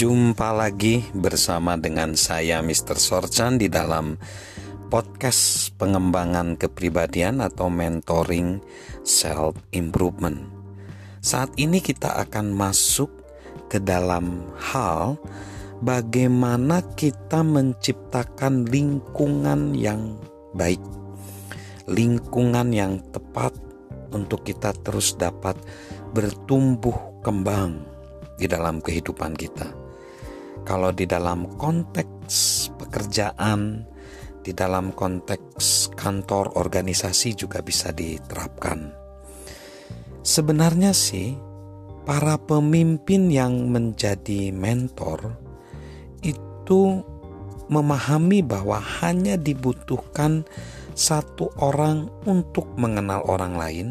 Jumpa lagi bersama dengan saya Mr. Sorchan di dalam podcast pengembangan kepribadian atau mentoring self improvement. Saat ini kita akan masuk ke dalam hal bagaimana kita menciptakan lingkungan yang baik. Lingkungan yang tepat untuk kita terus dapat bertumbuh kembang di dalam kehidupan kita kalau di dalam konteks pekerjaan, di dalam konteks kantor organisasi juga bisa diterapkan. Sebenarnya sih, para pemimpin yang menjadi mentor itu memahami bahwa hanya dibutuhkan satu orang untuk mengenal orang lain,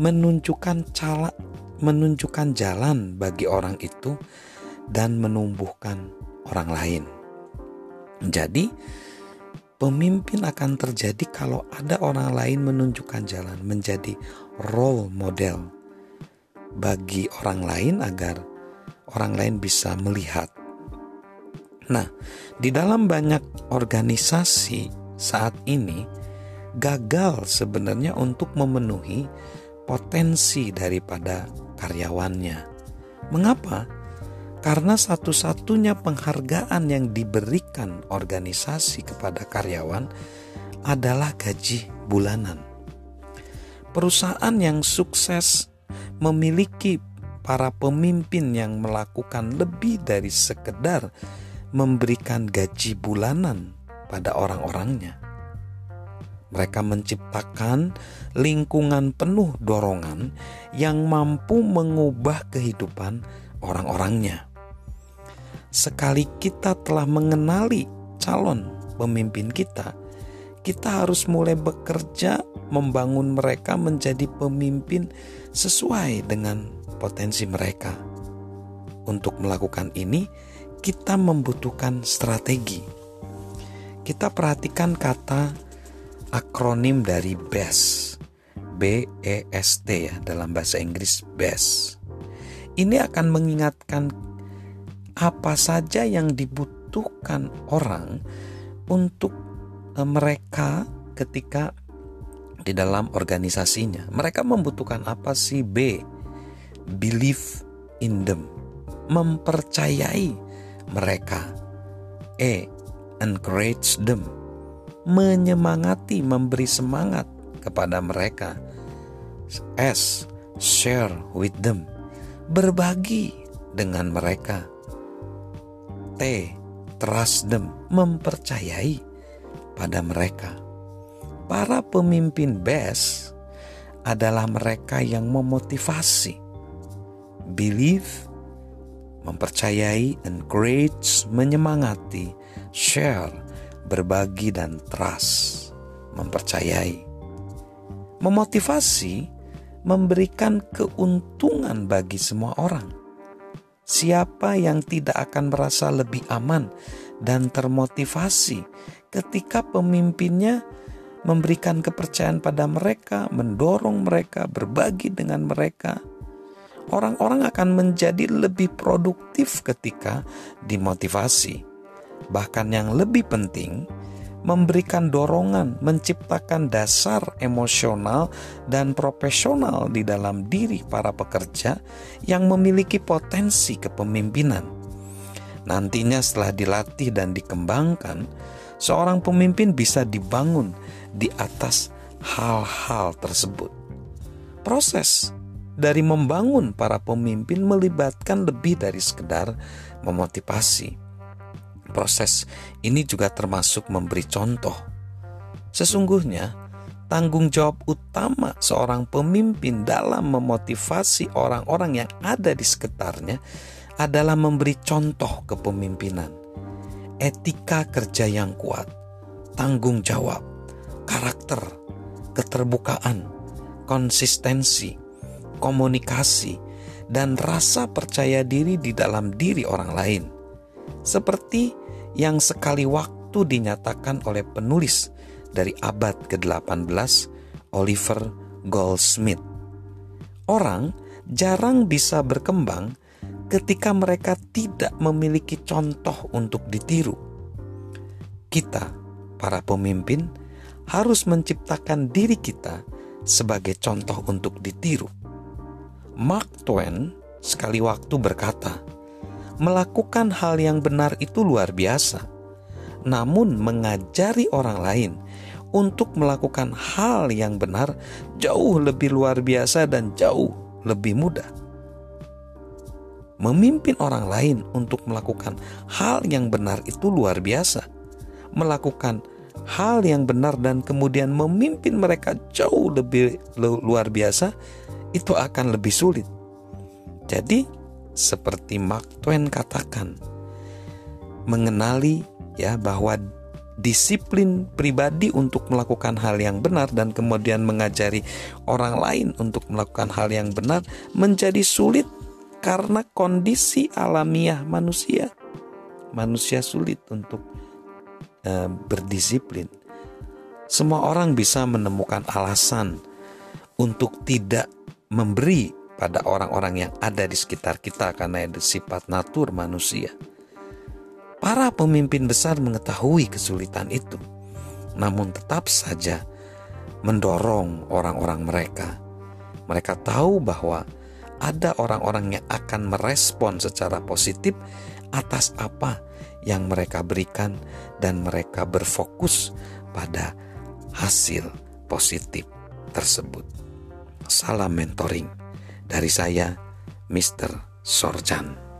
menunjukkan cara, menunjukkan jalan bagi orang itu dan menumbuhkan orang lain. Jadi, pemimpin akan terjadi kalau ada orang lain menunjukkan jalan, menjadi role model bagi orang lain agar orang lain bisa melihat. Nah, di dalam banyak organisasi saat ini gagal sebenarnya untuk memenuhi potensi daripada karyawannya. Mengapa? Karena satu-satunya penghargaan yang diberikan organisasi kepada karyawan adalah gaji bulanan. Perusahaan yang sukses memiliki para pemimpin yang melakukan lebih dari sekedar memberikan gaji bulanan pada orang-orangnya. Mereka menciptakan lingkungan penuh dorongan yang mampu mengubah kehidupan orang-orangnya sekali kita telah mengenali calon pemimpin kita, kita harus mulai bekerja membangun mereka menjadi pemimpin sesuai dengan potensi mereka. Untuk melakukan ini, kita membutuhkan strategi. Kita perhatikan kata akronim dari BEST. B E S T ya dalam bahasa Inggris BEST. Ini akan mengingatkan apa saja yang dibutuhkan orang untuk eh, mereka ketika di dalam organisasinya. Mereka membutuhkan apa sih? B. Believe in them. Mempercayai mereka. E. Encourage them. Menyemangati, memberi semangat kepada mereka. S. Share with them. Berbagi dengan mereka trust them, mempercayai pada mereka. Para pemimpin best adalah mereka yang memotivasi, believe, mempercayai, encourage, menyemangati, share, berbagi dan trust, mempercayai. Memotivasi memberikan keuntungan bagi semua orang Siapa yang tidak akan merasa lebih aman dan termotivasi ketika pemimpinnya memberikan kepercayaan pada mereka, mendorong mereka, berbagi dengan mereka? Orang-orang akan menjadi lebih produktif ketika dimotivasi. Bahkan yang lebih penting, memberikan dorongan, menciptakan dasar emosional dan profesional di dalam diri para pekerja yang memiliki potensi kepemimpinan. Nantinya setelah dilatih dan dikembangkan, seorang pemimpin bisa dibangun di atas hal-hal tersebut. Proses dari membangun para pemimpin melibatkan lebih dari sekedar memotivasi Proses ini juga termasuk memberi contoh. Sesungguhnya, tanggung jawab utama seorang pemimpin dalam memotivasi orang-orang yang ada di sekitarnya adalah memberi contoh kepemimpinan, etika kerja yang kuat, tanggung jawab, karakter, keterbukaan, konsistensi, komunikasi, dan rasa percaya diri di dalam diri orang lain. Seperti yang sekali waktu dinyatakan oleh penulis dari abad ke-18 Oliver Goldsmith. Orang jarang bisa berkembang ketika mereka tidak memiliki contoh untuk ditiru. Kita, para pemimpin, harus menciptakan diri kita sebagai contoh untuk ditiru. Mark Twain sekali waktu berkata, "Melakukan hal yang benar itu luar biasa, namun mengajari orang lain untuk melakukan hal yang benar jauh lebih luar biasa dan jauh lebih mudah." Memimpin orang lain untuk melakukan hal yang benar itu luar biasa. Melakukan hal yang benar dan kemudian memimpin mereka jauh lebih luar biasa, itu akan lebih sulit. Jadi, seperti Mark Twain katakan, mengenali ya bahwa disiplin pribadi untuk melakukan hal yang benar dan kemudian mengajari orang lain untuk melakukan hal yang benar menjadi sulit karena kondisi alamiah manusia. Manusia sulit untuk uh, berdisiplin. Semua orang bisa menemukan alasan untuk tidak memberi pada orang-orang yang ada di sekitar kita karena itu sifat natur manusia. Para pemimpin besar mengetahui kesulitan itu, namun tetap saja mendorong orang-orang mereka. Mereka tahu bahwa ada orang-orang yang akan merespon secara positif atas apa yang mereka berikan dan mereka berfokus pada hasil positif tersebut. Salam mentoring dari saya, Mr. Sorjan.